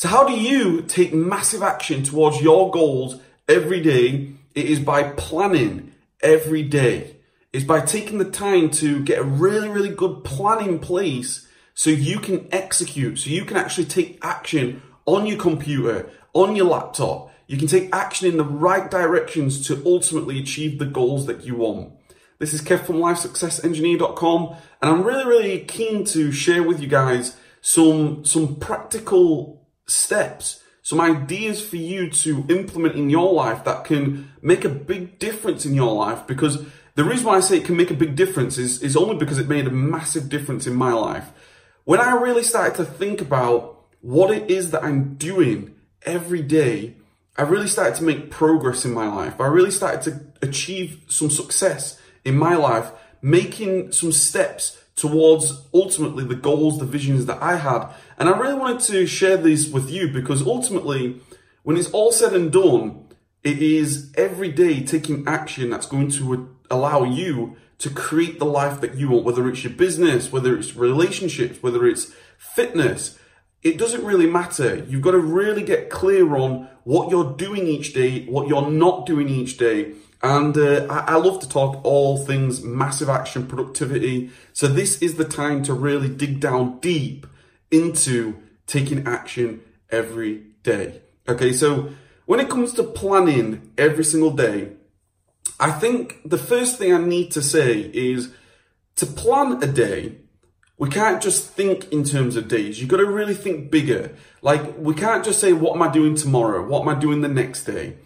So how do you take massive action towards your goals every day? It is by planning every day. It's by taking the time to get a really, really good plan in place so you can execute, so you can actually take action on your computer, on your laptop. You can take action in the right directions to ultimately achieve the goals that you want. This is Kev from LifeSuccessEngineer.com, and I'm really, really keen to share with you guys some some practical steps, some ideas for you to implement in your life that can make a big difference in your life. Because the reason why I say it can make a big difference is, is only because it made a massive difference in my life. When I really started to think about what it is that I'm doing every day, I really started to make progress in my life. I really started to achieve some success in my life, making some steps towards ultimately the goals, the visions that I had. And I really wanted to share these with you because ultimately, when it's all said and done, it is every day taking action that's going to allow you to create the life that you want, whether it's your business, whether it's relationships, whether it's fitness. It doesn't really matter. You've got to really get clear on what you're doing each day, what you're not doing each day, and uh, I, I, love to talk all things massive action productivity. So this is the time to really dig down deep into taking action every day. Okay, so when it comes to planning every single day, I think the first thing I need to say is to plan a day, we can't just think in terms of days. You've got to really think bigger. Like, we can't just say, what am I doing tomorrow? What am I doing the next day?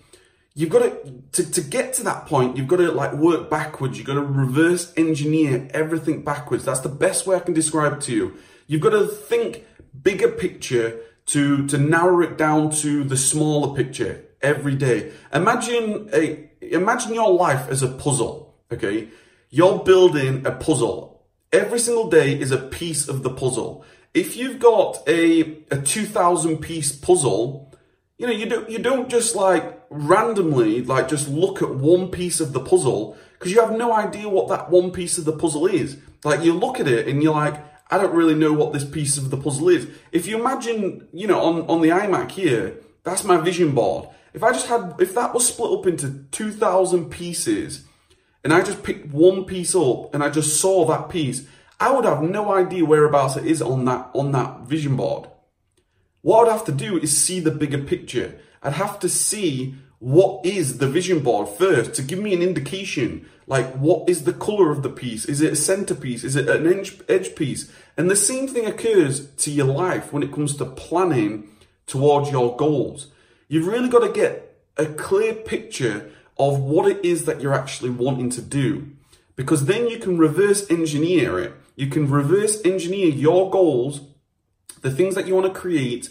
you've got to, to, to get to that point, you've got to like work backwards. You've got to reverse engineer everything backwards. That's the best way I can describe to you. You've got to think bigger picture to, to narrow it down to the smaller picture every day. Imagine a, imagine your life as a puzzle. Okay. You're building a puzzle. Every single day is a piece of the puzzle. If you've got a, a 2000 piece puzzle, you know, you don't, you don't just like randomly, like just look at one piece of the puzzle because you have no idea what that one piece of the puzzle is. Like you look at it and you're like, I don't really know what this piece of the puzzle is. If you imagine, you know, on, on the iMac here, that's my vision board. If I just had, if that was split up into 2,000 pieces and I just picked one piece up and I just saw that piece, I would have no idea whereabouts it is on that, on that vision board. What I'd have to do is see the bigger picture. I'd have to see what is the vision board first to give me an indication? Like what is the color of the piece? Is it a centerpiece? Is it an edge, edge piece? And the same thing occurs to your life when it comes to planning towards your goals. You've really got to get a clear picture of what it is that you're actually wanting to do. Because then you can reverse engineer it. You can reverse engineer your goals the things that you want to create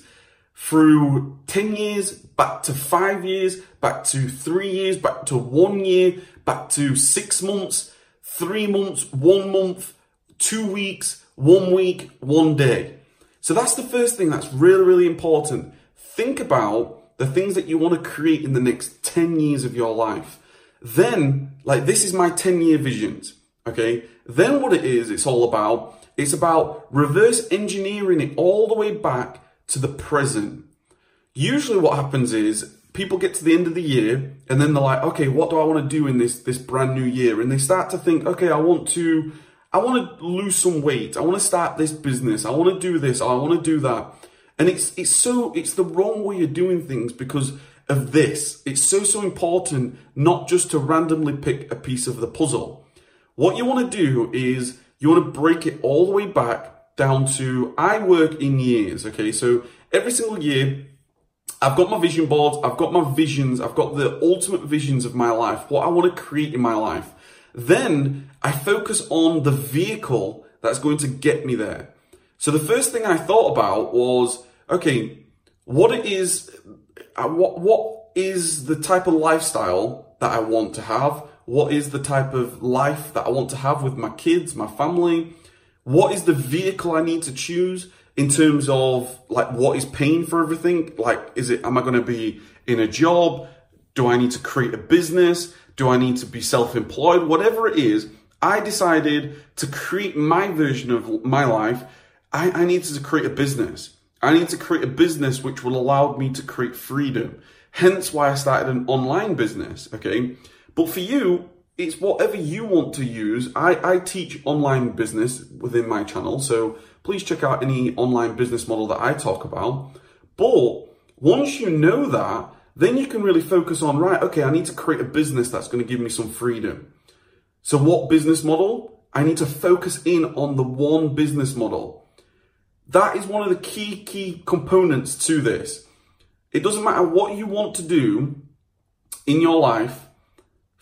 through 10 years, back to five years, back to three years, back to one year, back to six months, three months, one month, two weeks, one week, one day. So that's the first thing that's really, really important. Think about the things that you want to create in the next 10 years of your life. Then, like, this is my 10 year visions. Okay. Then what it is, it's all about, it's about reverse engineering it all the way back to the present. Usually what happens is people get to the end of the year and then they're like, okay, what do I want to do in this, this brand new year? And they start to think, okay, I want to, I want to lose some weight. I want to start this business. I want to do this. I want to do that. And it's, it's so, it's the wrong way of doing things because of this. It's so, so important not just to randomly pick a piece of the puzzle. What you want to do is you want to break it all the way back down to I work in years. Okay, so every single year, I've got my vision boards, I've got my visions, I've got the ultimate visions of my life, what I want to create in my life. Then I focus on the vehicle that's going to get me there. So the first thing I thought about was, okay, what it is, uh, what, what is the type of lifestyle that I want to have? What is the type of life that I want to have with my kids, my family? What is the vehicle I need to choose in terms of like what is paying for everything? Like, is it, am I going to be in a job? Do I need to create a business? Do I need to be self-employed? Whatever it is, I decided to create my version of my life. I, I needed to create a business. I need to create a business which will allow me to create freedom. Hence why I started an online business. Okay. But for you, it's whatever you want to use. I, I teach online business within my channel. So please check out any online business model that I talk about. But once you know that, then you can really focus on, right, okay, I need to create a business that's going to give me some freedom. So what business model? I need to focus in on the one business model. That is one of the key, key components to this. It doesn't matter what you want to do in your life.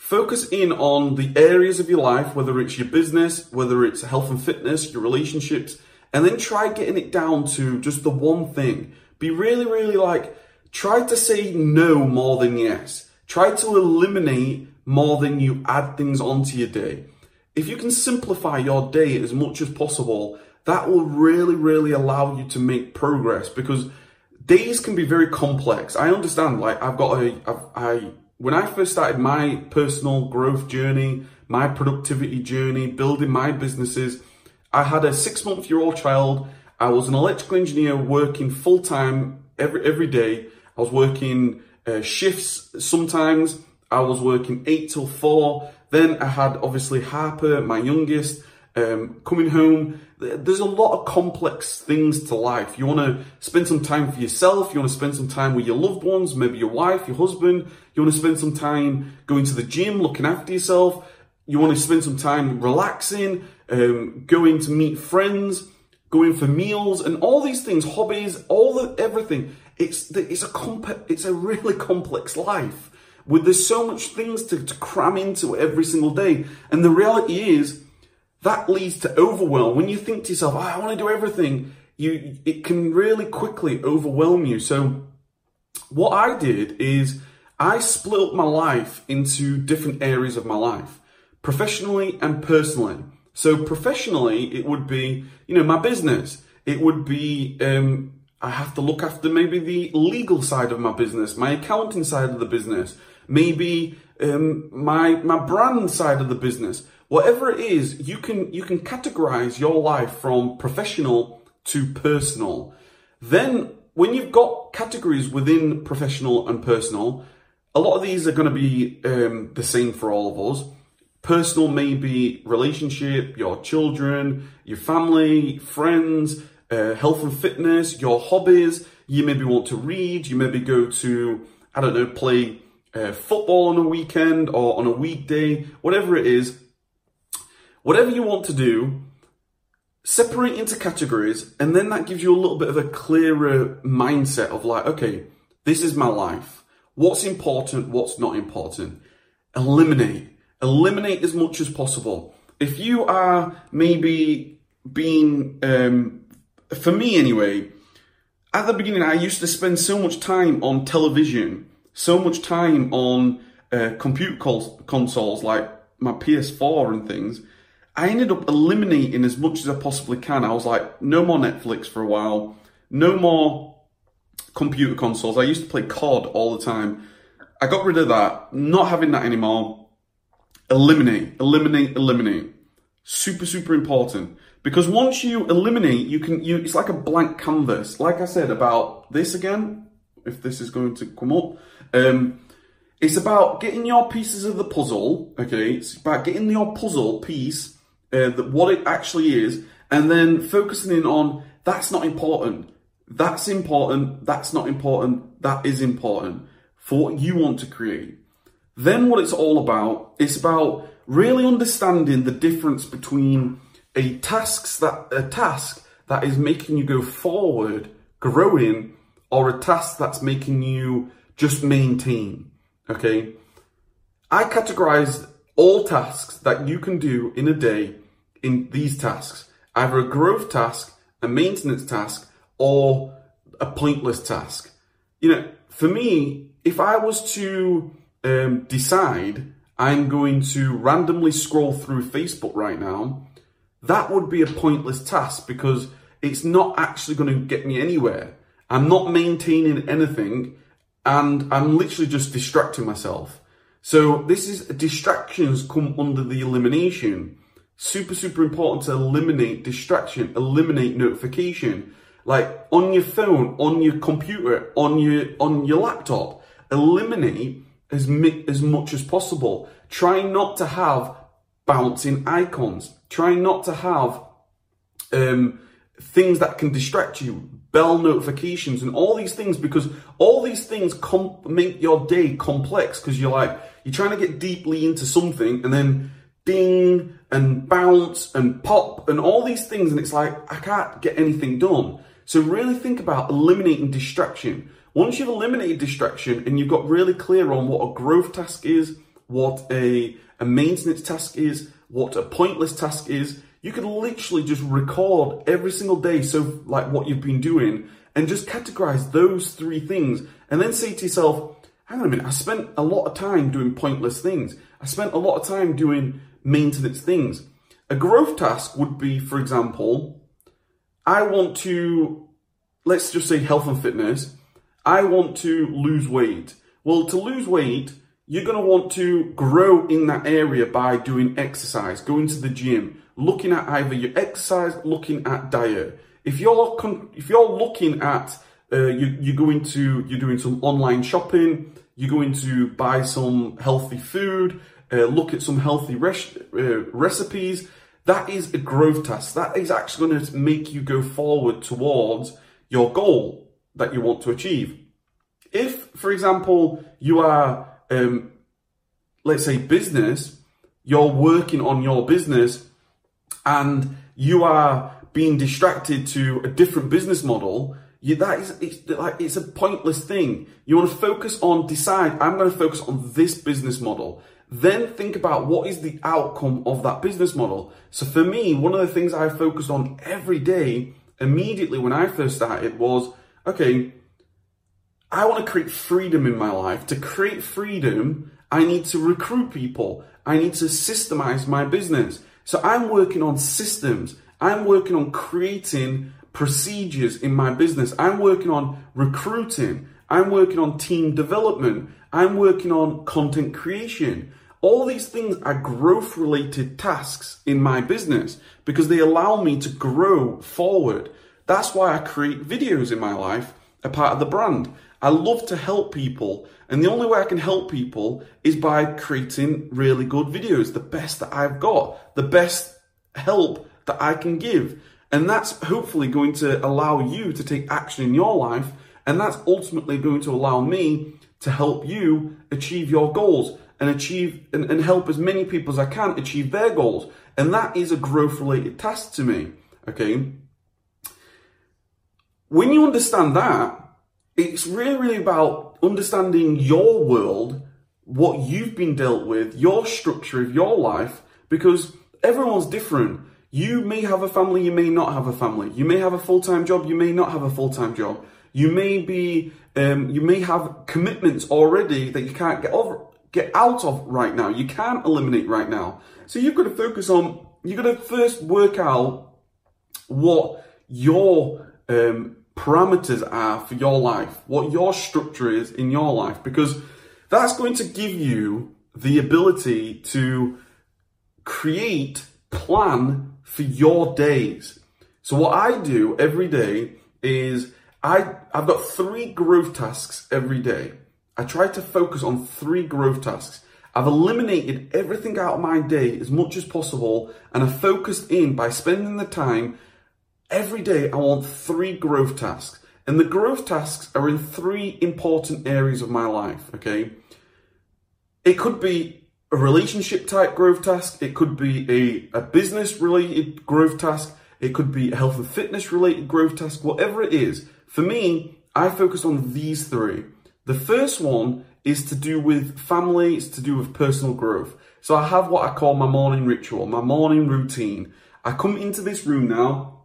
Focus in on the areas of your life, whether it's your business, whether it's health and fitness, your relationships, and then try getting it down to just the one thing. Be really, really like, try to say no more than yes. Try to eliminate more than you add things onto your day. If you can simplify your day as much as possible, that will really, really allow you to make progress because days can be very complex. I understand, like, I've got a, I've, I, when I first started my personal growth journey, my productivity journey, building my businesses, I had a six month year old child. I was an electrical engineer working full time every, every day. I was working uh, shifts sometimes. I was working eight till four. Then I had obviously Harper, my youngest, um, coming home. There's a lot of complex things to life. You want to spend some time for yourself. You want to spend some time with your loved ones, maybe your wife, your husband. You want to spend some time going to the gym, looking after yourself. You want to spend some time relaxing, um, going to meet friends, going for meals, and all these things, hobbies, all the everything. It's it's a comp- it's a really complex life with there's so much things to, to cram into every single day. And the reality is that leads to overwhelm. When you think to yourself, oh, I want to do everything, you it can really quickly overwhelm you. So what I did is I split up my life into different areas of my life, professionally and personally. So professionally, it would be, you know, my business. It would be, um, I have to look after maybe the legal side of my business, my accounting side of the business, maybe um, my my brand side of the business. Whatever it is, you can you can categorize your life from professional to personal. Then when you've got categories within professional and personal, a lot of these are going to be um, the same for all of us. Personal may be relationship, your children, your family, friends, uh, health and fitness, your hobbies. You maybe want to read. You maybe go to, I don't know, play uh, football on a weekend or on a weekday, whatever it is. Whatever you want to do, separate into categories, and then that gives you a little bit of a clearer mindset of like, okay, this is my life. What's important? What's not important? Eliminate eliminate as much as possible. If you are maybe being, um, for me anyway, at the beginning, I used to spend so much time on television, so much time on uh, computer consoles like my PS4 and things. I ended up eliminating as much as I possibly can. I was like, no more Netflix for a while, no more computer consoles. I used to play COD all the time. I got rid of that, not having that anymore eliminate, eliminate, eliminate. Super, super important. Because once you eliminate, you can, you, it's like a blank canvas. Like I said about this again, if this is going to come up, um, it's about getting your pieces of the puzzle, okay? It's about getting your puzzle piece, uh, what it actually is, and then focusing in on that's not important, that's important, that's not important, that is important for what you want to create. Then what it's all about, it's about really understanding the difference between a tasks that a task that is making you go forward, growing, or a task that's making you just maintain. Okay? I categorize all tasks that you can do in a day in these tasks. Either a growth task, a maintenance task, or a pointless task. You know, for me, if I was to um, decide I'm going to randomly scroll through Facebook right now, that would be a pointless task because it's not actually going to get me anywhere. I'm not maintaining anything and I'm literally just distracting myself. So this is distractions come under the elimination. Super, super important to eliminate distraction, eliminate notification. Like on your phone, on your computer, on your on your laptop, eliminate as mi- as much as possible. Try not to have bouncing icons. Try not to have um, things that can distract you, bell notifications, and all these things because all these things make your day complex because you're like you're trying to get deeply into something and then ding and bounce and pop and all these things, and it's like I can't get anything done. So really think about eliminating distraction. Once you've eliminated distraction and you've got really clear on what a growth task is, what a, a maintenance task is, what a pointless task is, you can literally just record every single day. So like what you've been doing and just categorize those three things and then say to yourself, hang on a minute, I spent a lot of time doing pointless things. I spent a lot of time doing maintenance things. A growth task would be, for example, I want to, let's just say health and fitness. I want to lose weight. Well, to lose weight, you're going to want to grow in that area by doing exercise, going to the gym, looking at either your exercise, looking at diet. If you're if you're looking at uh, you, you're going to you're doing some online shopping, you're going to buy some healthy food, uh, look at some healthy res- uh, recipes. That is a growth task. That is actually going to make you go forward towards your goal that you want to achieve. If, for example, you are, um, let's say, business, you're working on your business and you are being distracted to a different business model, you, that is it's like it's a pointless thing. You want to focus on decide. I'm going to focus on this business model. Then think about what is the outcome of that business model. So for me, one of the things I focused on every day immediately when I first started was okay. I want to create freedom in my life. To create freedom, I need to recruit people. I need to systemize my business. So I'm working on systems. I'm working on creating procedures in my business. I'm working on recruiting. I'm working on team development. I'm working on content creation. All these things are growth related tasks in my business because they allow me to grow forward. That's why I create videos in my life, a part of the brand. I love to help people, and the only way I can help people is by creating really good videos, the best that I've got, the best help that I can give. And that's hopefully going to allow you to take action in your life. And that's ultimately going to allow me to help you achieve your goals and achieve and, and help as many people as I can achieve their goals. And that is a growth related task to me. Okay. When you understand that, it's really, really about understanding your world, what you've been dealt with, your structure of your life, because everyone's different. You may have a family, you may not have a family. You may have a full-time job, you may not have a full-time job. You may be, um, you may have commitments already that you can't get over, get out of right now. You can't eliminate right now. So you've got to focus on, you've got to first work out what your um, parameters are for your life, what your structure is in your life, because that's going to give you the ability to create, plan for your days. So what I do every day is I, I've got three growth tasks every day. I try to focus on three growth tasks. I've eliminated everything out of my day as much as possible and I've focused in by spending the time every day. I want three growth tasks and the growth tasks are in three important areas of my life. Okay. It could be a relationship type growth task. It could be a, a business related growth task. It could be a health and fitness related growth task, whatever it is. For me, I focus on these three. The first one is to do with family, it's to do with personal growth. So I have what I call my morning ritual, my morning routine. I come into this room now,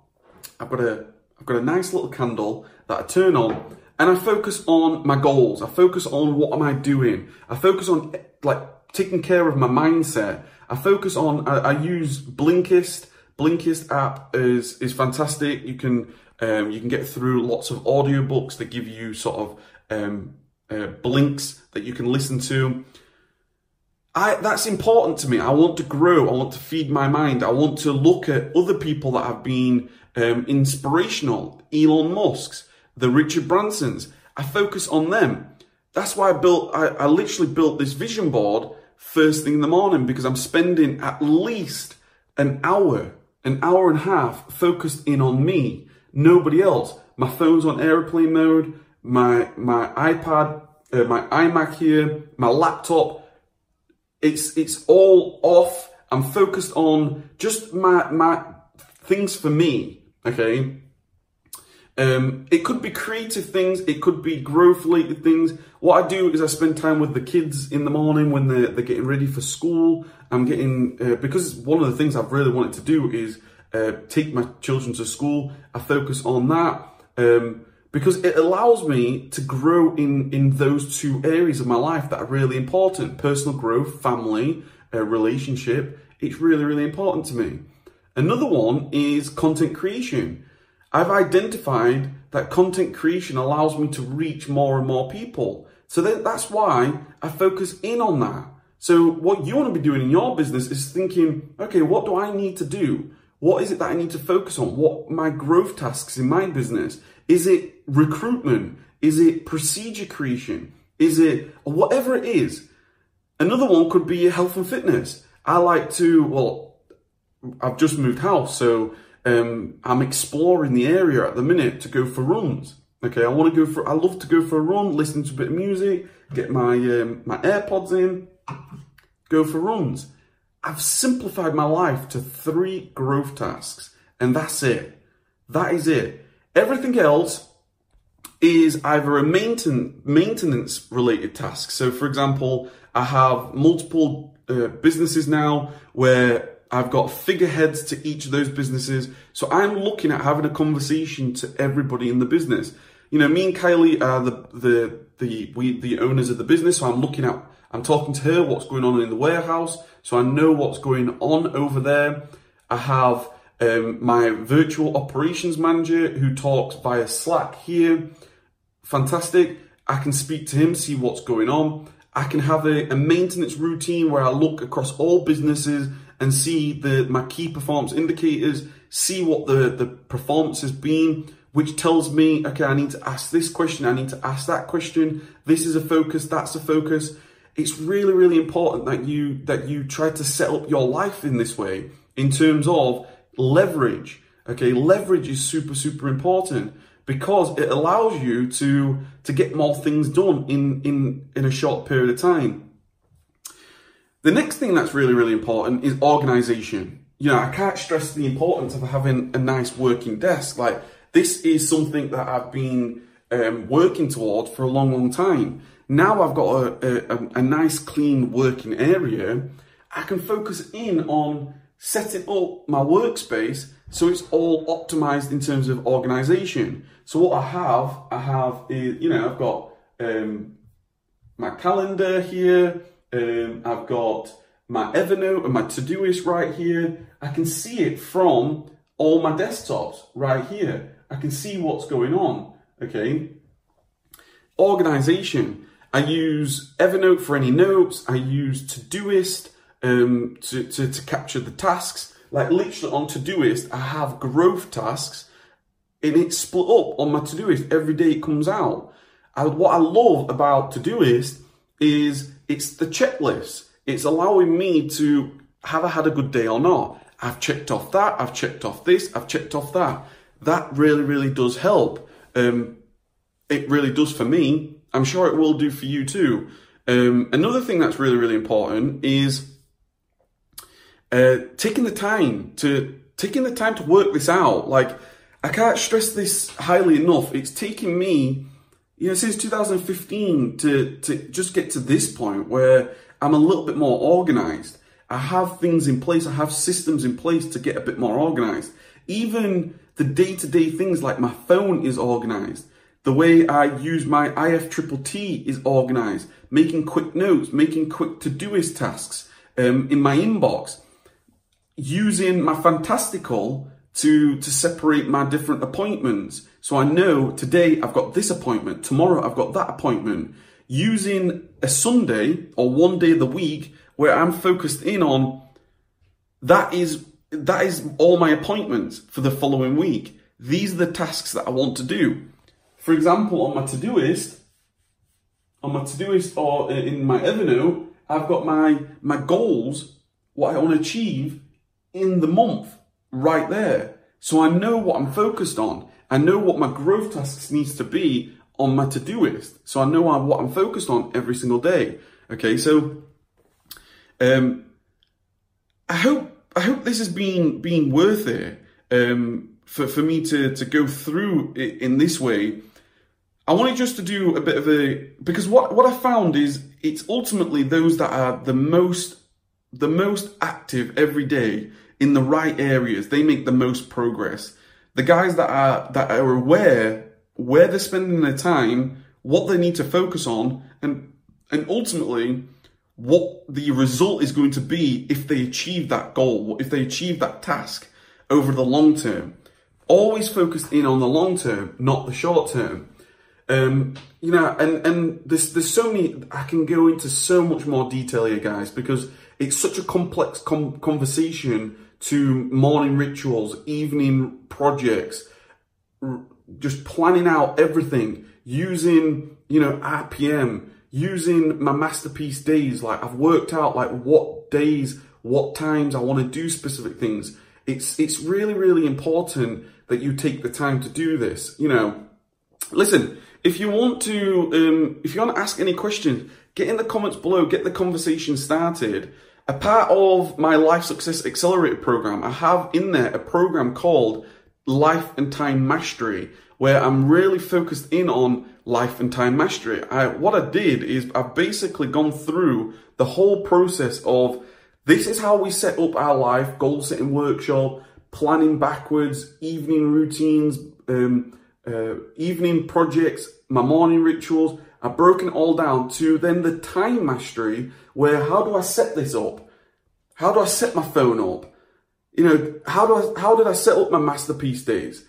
I've got a I've got a nice little candle that I turn on and I focus on my goals. I focus on what am I doing? I focus on like taking care of my mindset. I focus on, I, I use Blinkist. Blinkist app is, is fantastic. You can, um, you can get through lots of audiobooks that give you sort of, um, uh, blinks that you can listen to. I, that's important to me. I want to grow. I want to feed my mind. I want to look at other people that have been um, inspirational. Elon Musk's, the Richard Bransons. I focus on them. That's why I built, I, I literally built this vision board first thing in the morning because I'm spending at least an hour, an hour and a half focused in on me, nobody else. My phone's on airplane mode, my, my iPad, uh, my iMac here, my laptop. It's, it's all off. I'm focused on just my, my things for me. Okay. Um, it could be creative things, it could be growth related things. What I do is I spend time with the kids in the morning when they're, they're getting ready for school. I'm getting, uh, because one of the things I've really wanted to do is uh, take my children to school. I focus on that um, because it allows me to grow in, in those two areas of my life that are really important personal growth, family, uh, relationship. It's really, really important to me. Another one is content creation. I've identified that content creation allows me to reach more and more people. So that's why I focus in on that. So what you want to be doing in your business is thinking, okay, what do I need to do? What is it that I need to focus on? What my growth tasks in my business? Is it recruitment? Is it procedure creation? Is it whatever it is? Another one could be health and fitness. I like to, well, I've just moved house, so um, I'm exploring the area at the minute to go for runs. Okay, I want to go for. I love to go for a run, listen to a bit of music, get my um, my AirPods in, go for runs. I've simplified my life to three growth tasks, and that's it. That is it. Everything else is either a mainten- maintenance related task. So, for example, I have multiple uh, businesses now where I've got figureheads to each of those businesses. So I'm looking at having a conversation to everybody in the business. You know, me and Kylie are the, the, the, we, the owners of the business. So I'm looking at, I'm talking to her what's going on in the warehouse. So I know what's going on over there. I have um, my virtual operations manager who talks via Slack here. Fantastic. I can speak to him, see what's going on. I can have a, a maintenance routine where I look across all businesses and see the my key performance indicators, see what the, the performance has been, which tells me, okay, I need to ask this question, I need to ask that question, this is a focus, that's a focus. It's really, really important that you that you try to set up your life in this way in terms of leverage. Okay, leverage is super, super important because it allows you to to get more things done in in in a short period of time. The next thing that's really, really important is organization. You know, I can't stress the importance of having a nice working desk. Like, this is something that I've been um, working toward for a long, long time. Now I've got a, a, a nice, clean working area. I can focus in on setting up my workspace so it's all optimized in terms of organization. So what I have, I have, is, you know, I've got um, my calendar here. Um, I've got my Evernote and my Todoist right here. I can see it from all my desktops right here. I can see what's going on, okay? Organization. I use Evernote for any notes. I use Todoist um, to, to, to capture the tasks. Like literally on Todoist, I have growth tasks and it's split up on my Todoist every day it comes out. And what I love about Todoist is it's the checklist. It's allowing me to have I had a good day or not. I've checked off that. I've checked off this. I've checked off that. That really, really does help. Um, it really does for me. I'm sure it will do for you too. Um, another thing that's really, really important is uh, taking the time to taking the time to work this out. Like I can't stress this highly enough. It's taken me you know, since 2015 to, to just get to this point where I'm a little bit more organized. I have things in place, I have systems in place to get a bit more organized. Even the day to day things like my phone is organized. The way I use my IFTTT is organized, making quick notes, making quick Todoist tasks um, in my inbox, using my Fantastical to, to separate my different appointments. So I know today I've got this appointment, tomorrow I've got that appointment. Using a Sunday or one day of the week where I'm focused in on that is that is all my appointments for the following week. These are the tasks that I want to do. For example, on my Todoist, on my Todoist or in my Evernote, I've got my my goals, what I want to achieve in the month right there. So I know what I'm focused on. I know what my growth tasks needs to be on my to-do list. So I know what I'm focused on every single day. Okay, so um, I hope I hope this has been been worth it um, for for me to to go through it in this way. I wanted just to do a bit of a because what what I found is it's ultimately those that are the most the most active every day in the right areas they make the most progress. The guys that are that are aware where they're spending their time, what they need to focus on, and and ultimately what the result is going to be if they achieve that goal, if they achieve that task over the long term. Always focused in on the long term, not the short term. Um, you know, and, and there's, there's so many, I can go into so much more detail here, guys, because it's such a complex com- conversation to morning rituals, evening projects, just planning out everything using, you know, RPM, using my masterpiece days. Like I've worked out like what days, what times I want to do specific things. It's, it's really, really important that you take the time to do this. You know, listen, if you want to, um, if you want to ask any questions, get in the comments below, get the conversation started. A part of my Life Success Accelerator program, I have in there a program called Life and Time Mastery, where I'm really focused in on life and time mastery. I, what I did is I've basically gone through the whole process of this is how we set up our life, goal setting workshop, planning backwards, evening routines, um, uh, evening projects, my morning rituals. I've broken it all down to then the time mastery where how do I set this up? How do I set my phone up? You know, how do I, how did I set up my masterpiece days?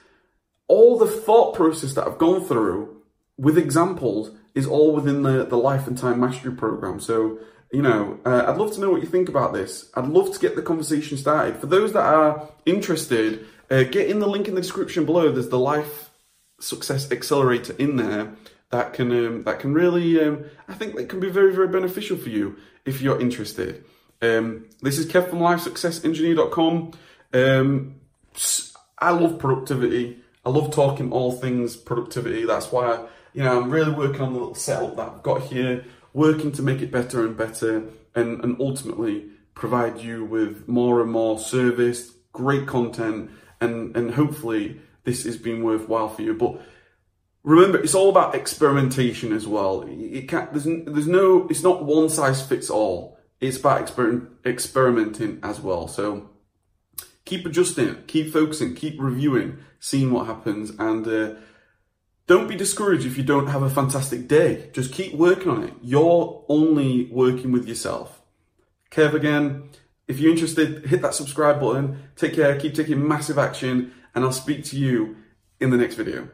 All the thought process that I've gone through with examples is all within the, the Life and Time Mastery Program. So, you know, uh, I'd love to know what you think about this. I'd love to get the conversation started. For those that are interested, uh, get in the link in the description below. There's the Life Success Accelerator in there that can um, that can really, um, I think, that can be very very beneficial for you if you're interested. Um, this is Kev from LifeSuccessEngineer.com. Um, I love productivity. I love talking all things productivity. That's why you know, I'm really working on the little setup that I've got here, working to make it better and better, and, and ultimately provide you with more and more service, great content, and, and hopefully this has been worthwhile for you. But remember, it's all about experimentation as well. It can't, there's, there's no, it's not one size fits all. It's about exper- experimenting as well. So keep adjusting, keep focusing, keep reviewing, seeing what happens, and uh, don't be discouraged if you don't have a fantastic day. Just keep working on it. You're only working with yourself. Kev again. If you're interested, hit that subscribe button. Take care, keep taking massive action, and I'll speak to you in the next video.